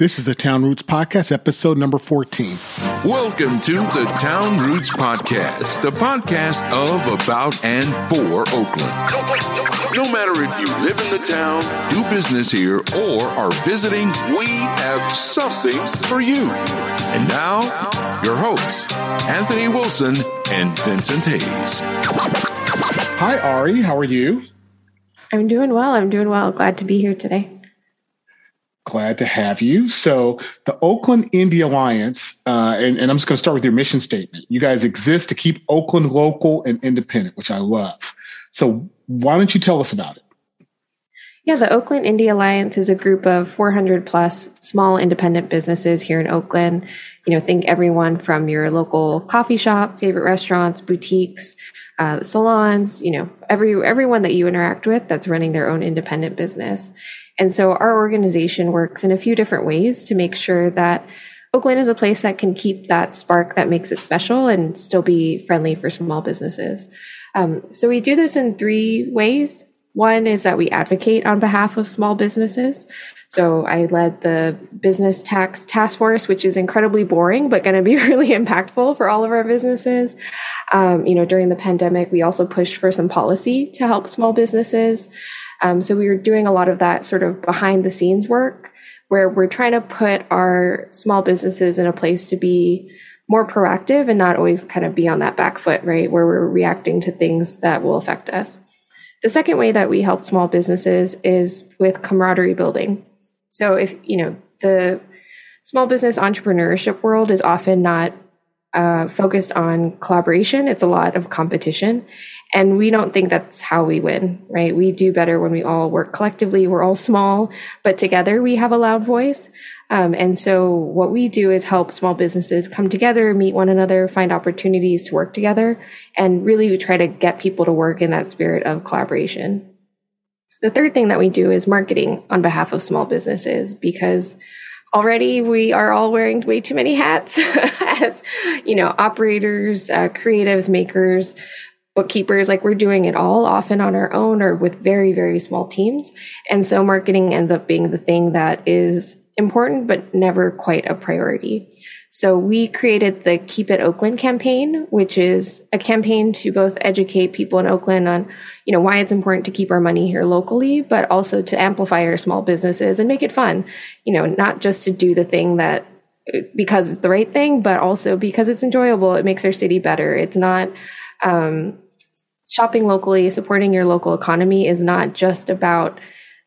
This is the Town Roots Podcast, episode number 14. Welcome to the Town Roots Podcast, the podcast of, about, and for Oakland. No matter if you live in the town, do business here, or are visiting, we have something for you. And now, your hosts, Anthony Wilson and Vincent Hayes. Hi, Ari. How are you? I'm doing well. I'm doing well. Glad to be here today. Glad to have you. So, the Oakland Indie Alliance, uh, and, and I'm just going to start with your mission statement. You guys exist to keep Oakland local and independent, which I love. So, why don't you tell us about it? Yeah, the Oakland Indie Alliance is a group of 400 plus small independent businesses here in Oakland. You know, think everyone from your local coffee shop, favorite restaurants, boutiques, uh, salons. You know, every everyone that you interact with that's running their own independent business. And so our organization works in a few different ways to make sure that Oakland is a place that can keep that spark that makes it special and still be friendly for small businesses. Um, so we do this in three ways. One is that we advocate on behalf of small businesses. So I led the business tax task force, which is incredibly boring, but going to be really impactful for all of our businesses. Um, you know, during the pandemic, we also pushed for some policy to help small businesses. Um, so we were doing a lot of that sort of behind the scenes work where we're trying to put our small businesses in a place to be more proactive and not always kind of be on that back foot, right? Where we're reacting to things that will affect us. The second way that we help small businesses is with camaraderie building. So if, you know, the small business entrepreneurship world is often not uh, focused on collaboration. It's a lot of competition. And we don't think that's how we win, right? We do better when we all work collectively. We're all small, but together we have a loud voice. Um, and so what we do is help small businesses come together, meet one another, find opportunities to work together, and really try to get people to work in that spirit of collaboration. The third thing that we do is marketing on behalf of small businesses because already we are all wearing way too many hats as you know operators uh, creatives makers bookkeepers like we're doing it all often on our own or with very very small teams. And so marketing ends up being the thing that is important but never quite a priority. So we created the keep it oakland campaign which is a campaign to both educate people in oakland on you know why it's important to keep our money here locally but also to amplify our small businesses and make it fun. You know not just to do the thing that because it's the right thing but also because it's enjoyable. It makes our city better. It's not um, shopping locally, supporting your local economy is not just about,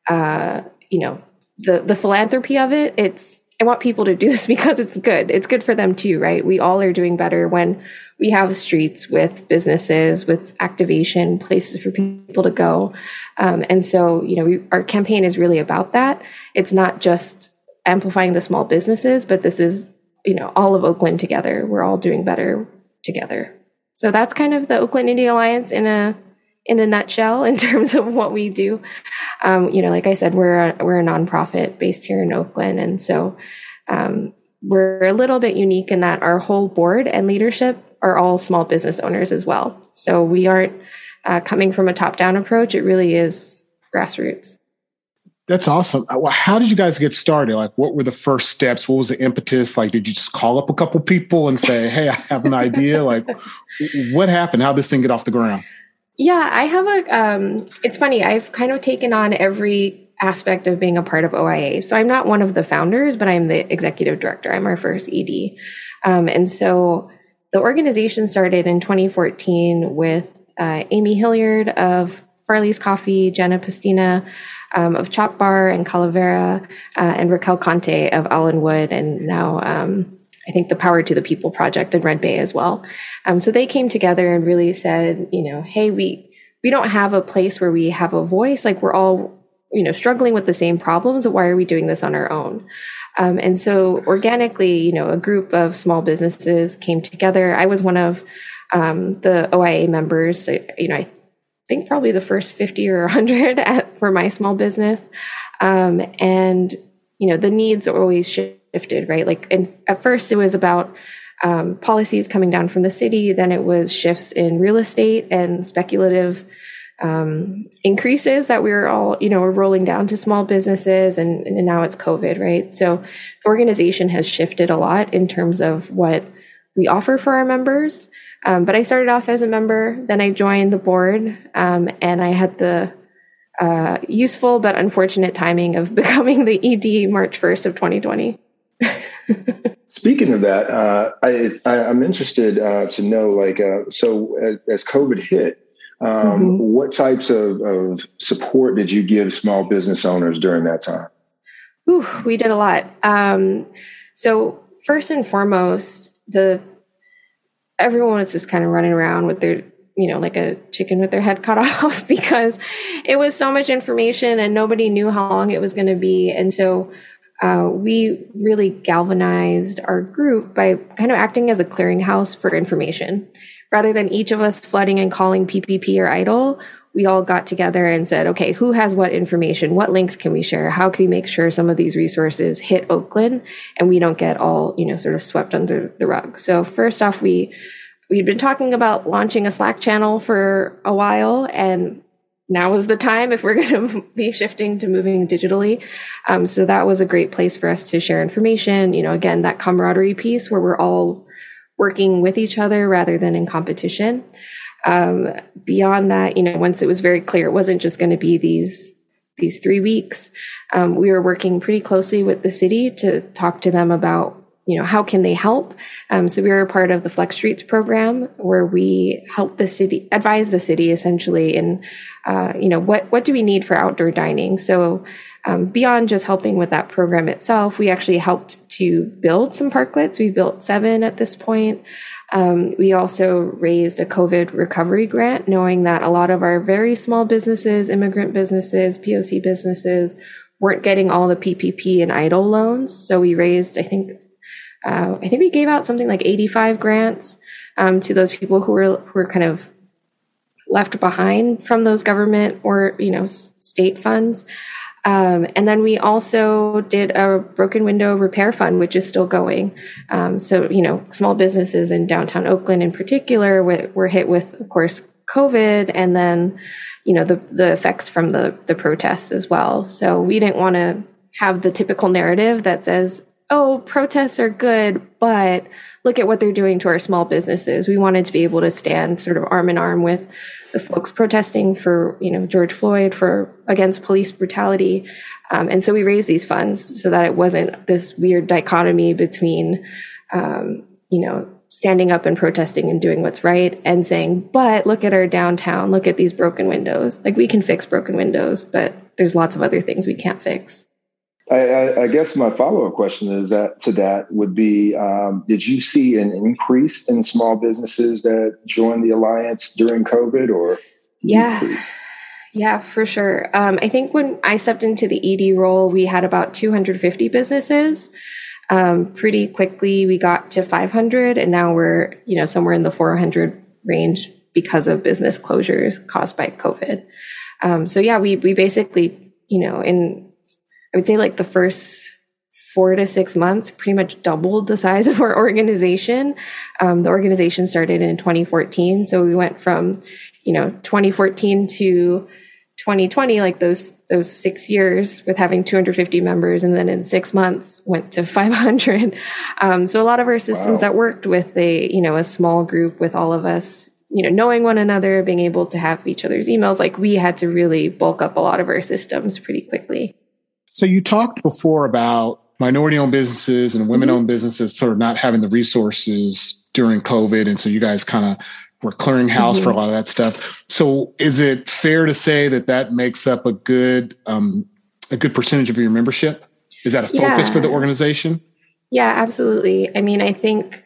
uh, you know, the the philanthropy of it. It's I want people to do this because it's good. It's good for them too, right? We all are doing better when we have streets with businesses, with activation, places for people to go. Um, and so, you know, we, our campaign is really about that. It's not just amplifying the small businesses, but this is, you know, all of Oakland together. We're all doing better together. So that's kind of the Oakland Indie Alliance in a in a nutshell in terms of what we do. Um, you know, like I said, we're a, we're a nonprofit based here in Oakland, and so um, we're a little bit unique in that our whole board and leadership are all small business owners as well. So we aren't uh, coming from a top down approach. It really is grassroots. That's awesome. Uh, how did you guys get started? Like, what were the first steps? What was the impetus? Like, did you just call up a couple people and say, "Hey, I have an idea"? like, what happened? How did this thing get off the ground? Yeah, I have a. Um, it's funny. I've kind of taken on every aspect of being a part of OIA. So I'm not one of the founders, but I'm the executive director. I'm our first ED, um, and so the organization started in 2014 with uh, Amy Hilliard of Farley's Coffee, Jenna Pastina um, of Chop Bar and Calavera, uh, and Raquel Conte of Allenwood, and now um, I think the Power to the People project in Red Bay as well. Um, so they came together and really said, you know, hey, we we don't have a place where we have a voice. Like we're all, you know, struggling with the same problems. Why are we doing this on our own? Um, and so organically, you know, a group of small businesses came together. I was one of um, the OIA members. You know, I think probably the first 50 or 100 at, for my small business. Um, and, you know, the needs always shifted, right? Like, at first it was about um, policies coming down from the city. Then it was shifts in real estate and speculative um, increases that we were all, you know, we're rolling down to small businesses and, and now it's COVID, right? So the organization has shifted a lot in terms of what we offer for our members. Um, but I started off as a member, then I joined the board, um, and I had the uh, useful but unfortunate timing of becoming the ED March 1st of 2020. Speaking of that, uh, I, am interested uh, to know, like, uh, so as, as, COVID hit, um, mm-hmm. what types of, of, support did you give small business owners during that time? Ooh, we did a lot. Um, so first and foremost, the everyone was just kind of running around with their you know like a chicken with their head cut off because it was so much information and nobody knew how long it was going to be. And so uh, we really galvanized our group by kind of acting as a clearinghouse for information. Rather than each of us flooding and calling ppp or EIDL we all got together and said, okay, who has what information? What links can we share? How can we make sure some of these resources hit Oakland and we don't get all, you know, sort of swept under the rug? So first off, we, we'd been talking about launching a Slack channel for a while and now is the time if we're going to be shifting to moving digitally. Um, so that was a great place for us to share information. You know, again, that camaraderie piece where we're all working with each other rather than in competition. Um, beyond that, you know, once it was very clear it wasn't just going to be these these three weeks, um, we were working pretty closely with the city to talk to them about you know how can they help? Um, so we were a part of the flex streets program where we help the city advise the city essentially in uh, you know what what do we need for outdoor dining? So um, beyond just helping with that program itself we actually helped to build some parklets. We built seven at this point um, we also raised a COVID recovery grant, knowing that a lot of our very small businesses, immigrant businesses, POC businesses, weren't getting all the PPP and EIDL loans. So we raised, I think, uh, I think we gave out something like 85 grants um, to those people who were who were kind of left behind from those government or you know state funds. Um, and then we also did a broken window repair fund, which is still going. Um, so, you know, small businesses in downtown Oakland in particular were, were, hit with, of course, COVID and then, you know, the, the effects from the, the protests as well. So we didn't want to have the typical narrative that says, oh, protests are good, but look at what they're doing to our small businesses. We wanted to be able to stand sort of arm in arm with the folks protesting for, you know, George Floyd for against police brutality. Um, and so we raised these funds so that it wasn't this weird dichotomy between, um, you know, standing up and protesting and doing what's right and saying, but look at our downtown, look at these broken windows. Like we can fix broken windows, but there's lots of other things we can't fix. I, I, guess my follow up question is that to that would be: um, Did you see an increase in small businesses that joined the alliance during COVID, or yeah, decrease? yeah, for sure. Um, I think when I stepped into the ED role, we had about 250 businesses. Um, pretty quickly, we got to 500, and now we're you know somewhere in the 400 range because of business closures caused by COVID. Um, so yeah, we we basically you know in I would say like the first four to six months pretty much doubled the size of our organization. Um, the organization started in 2014. So we went from, you know, 2014 to 2020, like those those six years with having 250 members, and then in six months went to 500. Um, so a lot of our systems wow. that worked with a you know a small group with all of us, you know, knowing one another, being able to have each other's emails, like we had to really bulk up a lot of our systems pretty quickly. So you talked before about minority owned businesses and women owned mm-hmm. businesses sort of not having the resources during COVID. And so you guys kind of were clearing house mm-hmm. for a lot of that stuff. So is it fair to say that that makes up a good, um, a good percentage of your membership? Is that a focus yeah. for the organization? Yeah, absolutely. I mean, I think,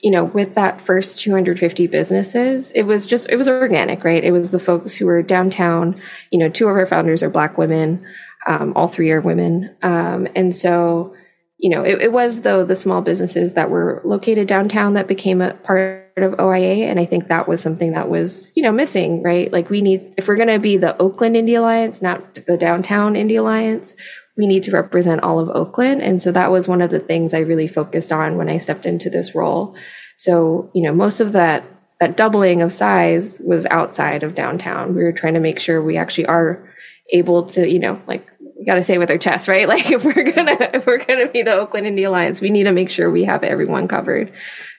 you know, with that first 250 businesses, it was just, it was organic, right? It was the folks who were downtown. You know, two of our founders are Black women. Um, all three are women. Um, and so, you know, it, it, was though the small businesses that were located downtown that became a part of OIA. And I think that was something that was, you know, missing, right? Like we need, if we're going to be the Oakland Indie Alliance, not the downtown Indie Alliance, we need to represent all of Oakland. And so that was one of the things I really focused on when I stepped into this role. So, you know, most of that that doubling of size was outside of downtown. We were trying to make sure we actually are able to, you know, like got to say with our chest, right? Like if we're gonna if we're gonna be the Oakland Indie Alliance, we need to make sure we have everyone covered.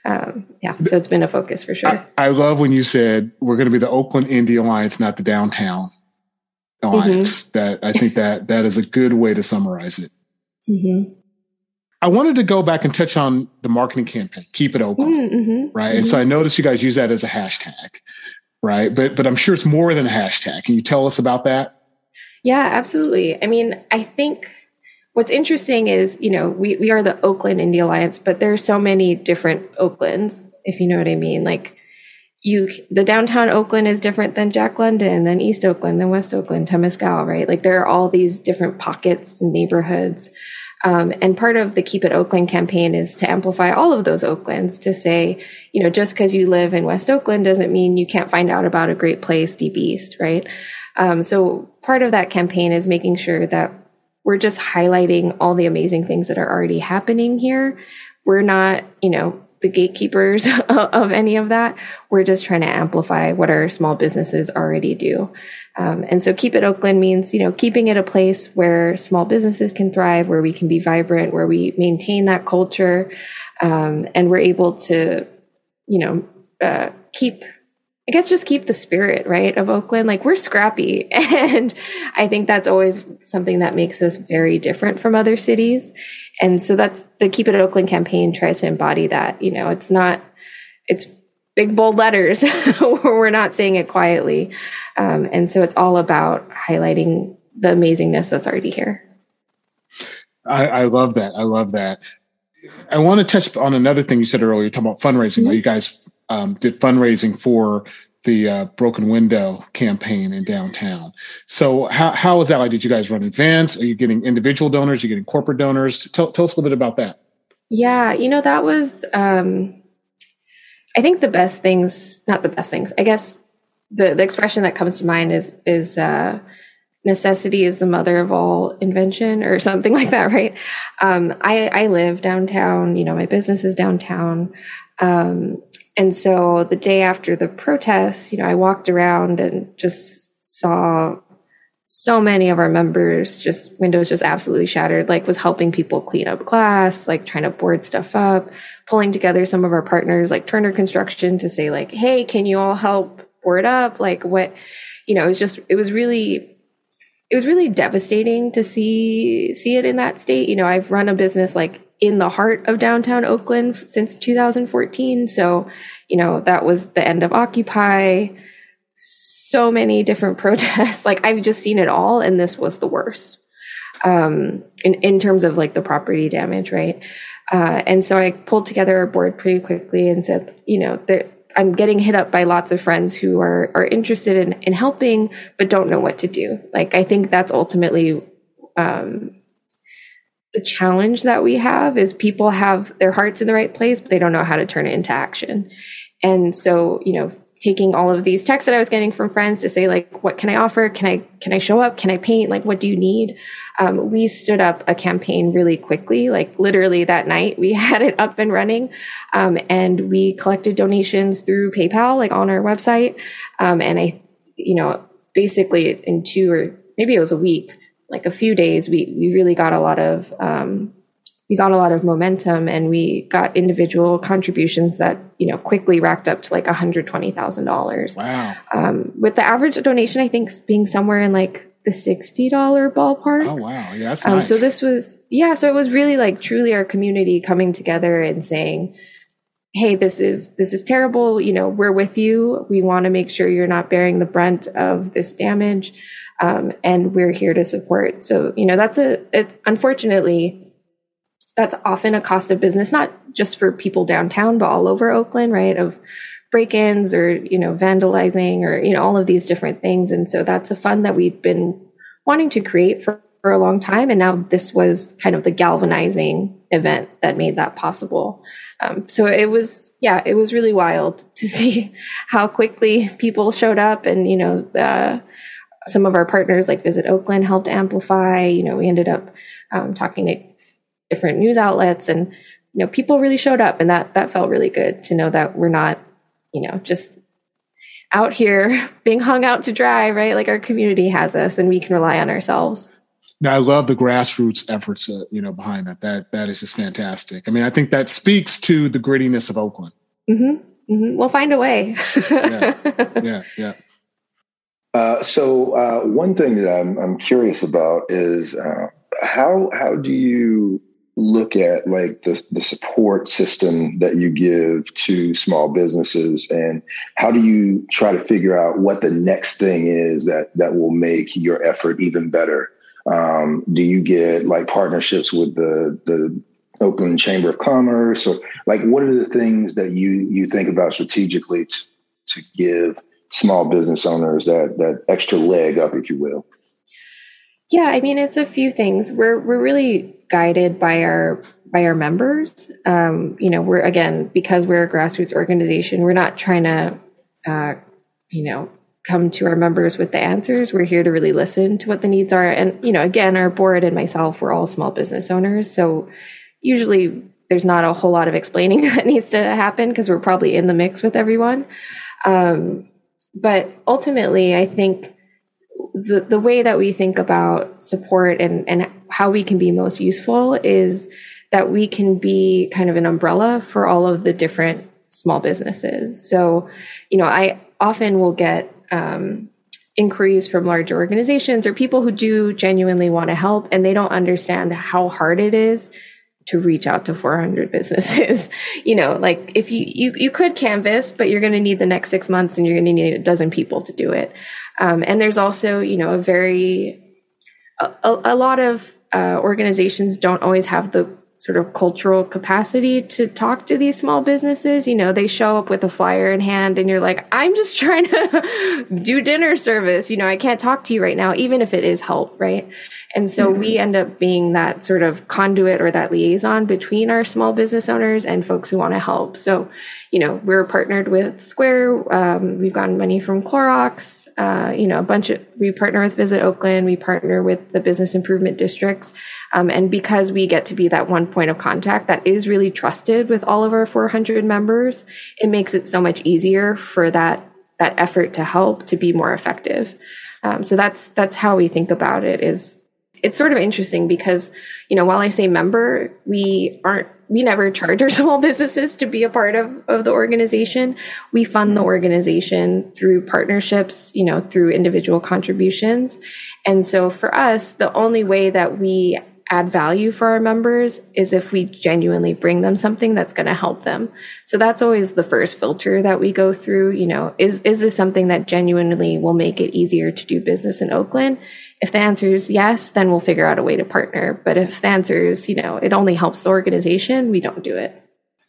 Um, yeah, so it's been a focus for sure. I, I love when you said we're going to be the Oakland Indie Alliance, not the downtown alliance. Mm-hmm. That I think that that is a good way to summarize it. Mm-hmm. I wanted to go back and touch on the marketing campaign, keep it Oakland, mm, mm-hmm, right? Mm-hmm. And so I noticed you guys use that as a hashtag, right? But but I'm sure it's more than a hashtag. Can you tell us about that? Yeah, absolutely. I mean, I think what's interesting is, you know, we, we are the Oakland Indie Alliance, but there's so many different Oaklands, if you know what I mean. Like you the downtown Oakland is different than Jack London, then East Oakland, then West Oakland, Temescal, right? Like there are all these different pockets and neighborhoods. Um, and part of the Keep It Oakland campaign is to amplify all of those Oaklands to say, you know, just because you live in West Oakland doesn't mean you can't find out about a great place deep east, right? Um, so part of that campaign is making sure that we're just highlighting all the amazing things that are already happening here. We're not, you know, the gatekeepers of any of that. We're just trying to amplify what our small businesses already do. Um, and so Keep It Oakland means, you know, keeping it a place where small businesses can thrive, where we can be vibrant, where we maintain that culture, um, and we're able to, you know, uh, keep I guess just keep the spirit, right, of Oakland. Like we're scrappy. And I think that's always something that makes us very different from other cities. And so that's the Keep It Oakland campaign tries to embody that. You know, it's not, it's big, bold letters. we're not saying it quietly. Um, and so it's all about highlighting the amazingness that's already here. I, I love that. I love that. I want to touch on another thing you said earlier, talking about fundraising. Mm-hmm. You guys um, did fundraising for the uh, Broken Window campaign in downtown. So how how was that like? Did you guys run events? Are you getting individual donors? Are you getting corporate donors? Tell tell us a little bit about that. Yeah, you know that was um, I think the best things, not the best things. I guess the the expression that comes to mind is is uh, necessity is the mother of all invention or something like that, right? Um, I I live downtown. You know, my business is downtown. Um, and so the day after the protests, you know, I walked around and just saw so many of our members just windows just absolutely shattered like was helping people clean up glass like trying to board stuff up pulling together some of our partners like turner construction to say like hey can you all help board up like what you know it was just it was really it was really devastating to see see it in that state you know i've run a business like in the heart of downtown Oakland since 2014. So, you know, that was the end of Occupy, so many different protests. like I've just seen it all, and this was the worst. Um, in, in terms of like the property damage, right? Uh, and so I pulled together a board pretty quickly and said, you know, that I'm getting hit up by lots of friends who are are interested in in helping but don't know what to do. Like I think that's ultimately um, the challenge that we have is people have their hearts in the right place, but they don't know how to turn it into action. And so, you know, taking all of these texts that I was getting from friends to say, like, what can I offer? Can I can I show up? Can I paint? Like, what do you need? Um, we stood up a campaign really quickly, like literally that night. We had it up and running, um, and we collected donations through PayPal, like on our website. Um, and I, you know, basically in two or maybe it was a week, like a few days, we we really got a lot of um, we got a lot of momentum, and we got individual contributions that you know quickly racked up to like one hundred twenty thousand dollars. Wow! Um, with the average donation, I think being somewhere in like the sixty dollar ballpark. Oh wow! Yeah, that's um, nice. So this was yeah. So it was really like truly our community coming together and saying hey this is this is terrible you know we're with you we want to make sure you're not bearing the brunt of this damage um, and we're here to support. So, you know, that's a, it, unfortunately, that's often a cost of business, not just for people downtown, but all over Oakland, right? Of break-ins or, you know, vandalizing or, you know, all of these different things. And so that's a fund that we've been wanting to create for, for a long time. And now this was kind of the galvanizing event that made that possible. Um, so it was, yeah, it was really wild to see how quickly people showed up and, you know, uh, some of our partners like Visit Oakland helped amplify. You know, we ended up um, talking to different news outlets, and you know, people really showed up, and that that felt really good to know that we're not you know, just out here being hung out to dry, right? Like our community has us and we can rely on ourselves. Now, I love the grassroots efforts, uh, you know, behind that. That that is just fantastic. I mean, I think that speaks to the grittiness of Oakland. Mm-hmm. Mm-hmm. We'll find a way. yeah, yeah, yeah. Uh, so uh, one thing that I'm I'm curious about is uh, how how do you look at like the, the support system that you give to small businesses and how do you try to figure out what the next thing is that that will make your effort even better um, do you get like partnerships with the the oakland chamber of commerce or like what are the things that you you think about strategically to, to give small business owners that that extra leg up if you will yeah, I mean it's a few things. We're we're really guided by our by our members. Um, you know, we're again because we're a grassroots organization, we're not trying to, uh, you know, come to our members with the answers. We're here to really listen to what the needs are. And you know, again, our board and myself, we're all small business owners, so usually there's not a whole lot of explaining that needs to happen because we're probably in the mix with everyone. Um, but ultimately, I think the, the way that we think about support and, and how we can be most useful is that we can be kind of an umbrella for all of the different small businesses. So, you know, I often will get um, inquiries from large organizations or people who do genuinely want to help and they don't understand how hard it is to reach out to 400 businesses. you know, like if you, you, you could canvas, but you're going to need the next six months and you're going to need a dozen people to do it. Um, and there's also, you know, a very, a, a lot of uh, organizations don't always have the sort of cultural capacity to talk to these small businesses. You know, they show up with a flyer in hand and you're like, I'm just trying to do dinner service. You know, I can't talk to you right now, even if it is help, right? And so mm-hmm. we end up being that sort of conduit or that liaison between our small business owners and folks who want to help. So, you know, we're partnered with Square. Um, we've gotten money from Clorox. Uh, you know, a bunch of, we partner with Visit Oakland. We partner with the business improvement districts. Um, and because we get to be that one point of contact that is really trusted with all of our 400 members, it makes it so much easier for that, that effort to help to be more effective. Um, so that's, that's how we think about it is it's sort of interesting because, you know, while I say member, we aren't, we never charge our small businesses to be a part of, of the organization. We fund the organization through partnerships, you know, through individual contributions. And so for us, the only way that we add value for our members is if we genuinely bring them something that's going to help them. So that's always the first filter that we go through, you know, is is this something that genuinely will make it easier to do business in Oakland? If the answer is yes, then we'll figure out a way to partner. But if the answer is, you know, it only helps the organization, we don't do it.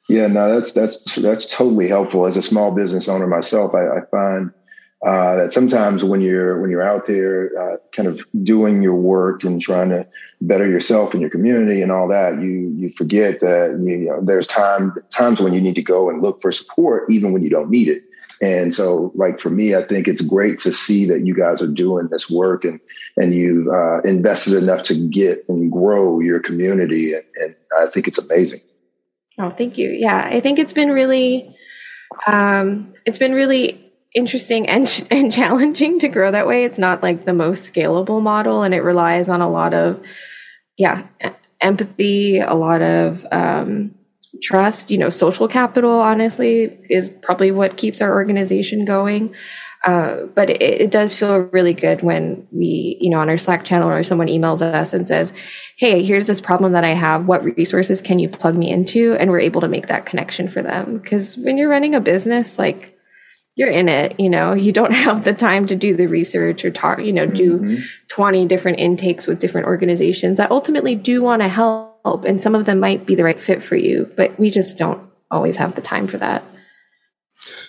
Yeah, no, that's that's that's totally helpful. As a small business owner myself, I, I find uh, that sometimes when you're when you're out there uh, kind of doing your work and trying to better yourself and your community and all that you you forget that you know there's time times when you need to go and look for support even when you don't need it. And so like for me i think it's great to see that you guys are doing this work and and you've uh, invested enough to get and grow your community and, and i think it's amazing. Oh thank you. Yeah i think it's been really um, it's been really interesting and, and challenging to grow that way. It's not like the most scalable model and it relies on a lot of, yeah, empathy, a lot of, um, trust, you know, social capital, honestly, is probably what keeps our organization going. Uh, but it, it, does feel really good when we, you know, on our Slack channel or someone emails us and says, Hey, here's this problem that I have. What resources can you plug me into? And we're able to make that connection for them. Because when you're running a business, like you're in it you know? You don't have the time to do the research or talk you know do mm-hmm. 20 different intakes with different organizations that ultimately do want to help and some of them might be the right fit for you but we just don't always have the time for that.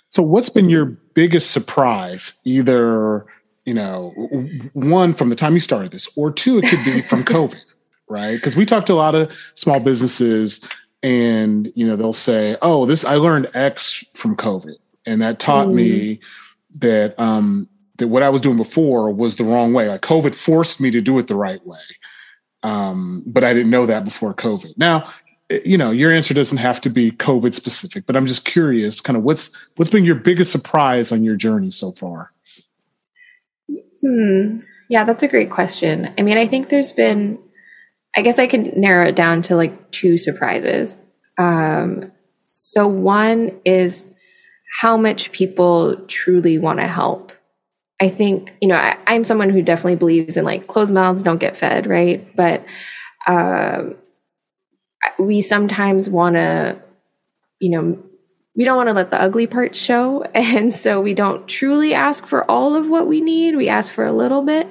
So what's been your biggest surprise either you know one from the time you started this or two it could be from covid right? Because we talk to a lot of small businesses and you know they'll say oh this i learned x from covid and that taught mm. me that um, that what I was doing before was the wrong way. Like COVID forced me to do it the right way, um, but I didn't know that before COVID. Now, you know, your answer doesn't have to be COVID specific, but I'm just curious, kind of what's what's been your biggest surprise on your journey so far? Hmm. Yeah, that's a great question. I mean, I think there's been, I guess I can narrow it down to like two surprises. Um, so one is how much people truly want to help. I think, you know, I, am someone who definitely believes in like closed mouths don't get fed, right? But um, we sometimes want to, you know, we don't want to let the ugly parts show. And so we don't truly ask for all of what we need. We ask for a little bit.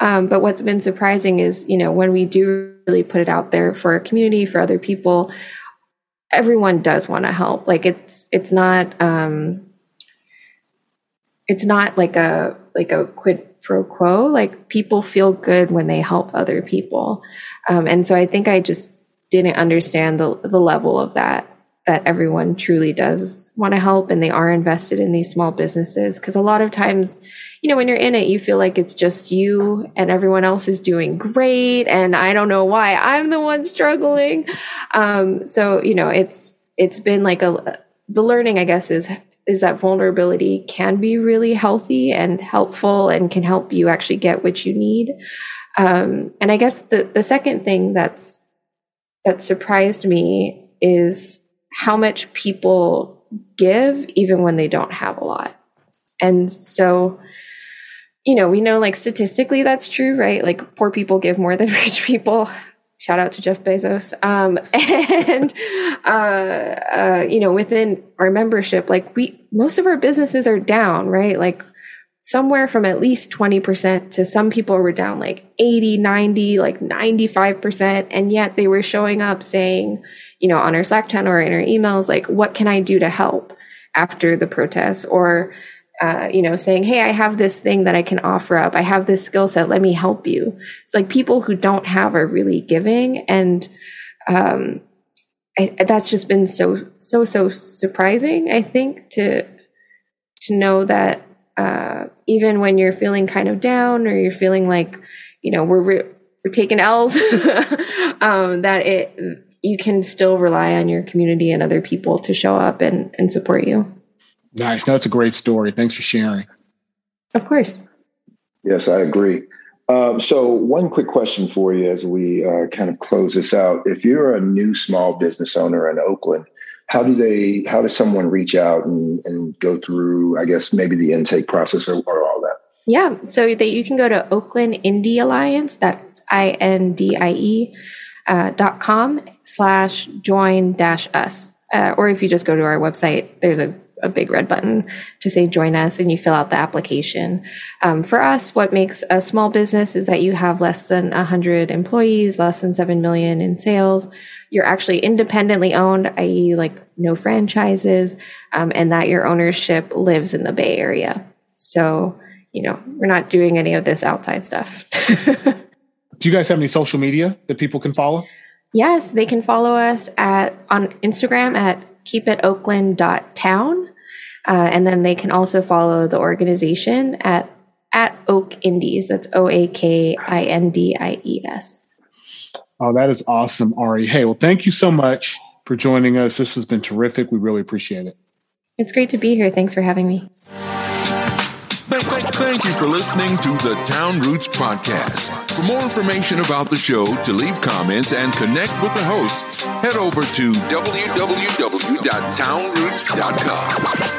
Um, but what's been surprising is, you know, when we do really put it out there for our community, for other people, everyone does want to help. Like it's, it's not, um, it's not like a, like a quid pro quo. Like people feel good when they help other people. Um, and so I think I just didn't understand the, the level of that that everyone truly does want to help and they are invested in these small businesses. Because a lot of times you know when you're in it you feel like it's just you and everyone else is doing great and i don't know why i'm the one struggling. Um, so you know it's it's been like a the learning i guess is is that vulnerability can be really healthy and helpful and can help you actually get what you need. Um, and i guess the the second thing that's that surprised me is how much people give even when they don't have a lot. And so, you know, we know like statistically that's true, right? Like poor people give more than rich people. Shout out to Jeff Bezos. Um, and, uh, uh, you know, within our membership, like we, most of our businesses are down, right? Like somewhere from at least 20% to some people were down like 80, 90, like 95%. And yet they were showing up saying, you know, on our Slack channel or in our emails, like, what can I do to help after the protest? Or, uh, you know, saying, hey, I have this thing that I can offer up. I have this skill set. Let me help you. It's like people who don't have are really giving. And um, I, that's just been so, so, so surprising, I think, to, to know that uh, even when you're feeling kind of down or you're feeling like, you know, we're, we're taking L's, um, that it, you can still rely on your community and other people to show up and, and support you. Nice. That's a great story. Thanks for sharing. Of course. Yes, I agree. Um, so, one quick question for you as we uh, kind of close this out. If you're a new small business owner in Oakland, how do they? How does someone reach out and, and go through? I guess maybe the intake process or, or all that. Yeah, so that you can go to Oakland Indie Alliance. That's I N D I E uh, com slash join dash us. Uh, or if you just go to our website, there's a, a big red button to say join us and you fill out the application. Um, for us, what makes a small business is that you have less than 100 employees, less than 7 million in sales. You're actually independently owned, i.e., like no franchises, um, and that your ownership lives in the Bay Area. So, you know, we're not doing any of this outside stuff. Do you guys have any social media that people can follow? Yes, they can follow us at on Instagram at keepitoakland.town. Uh, and then they can also follow the organization at at Oak Indies. That's O A K I N D I E S. Oh, that is awesome, Ari. Hey, well, thank you so much for joining us. This has been terrific. We really appreciate it. It's great to be here. Thanks for having me. Thank you for listening to the Town Roots Podcast. For more information about the show, to leave comments, and connect with the hosts, head over to www.townroots.com.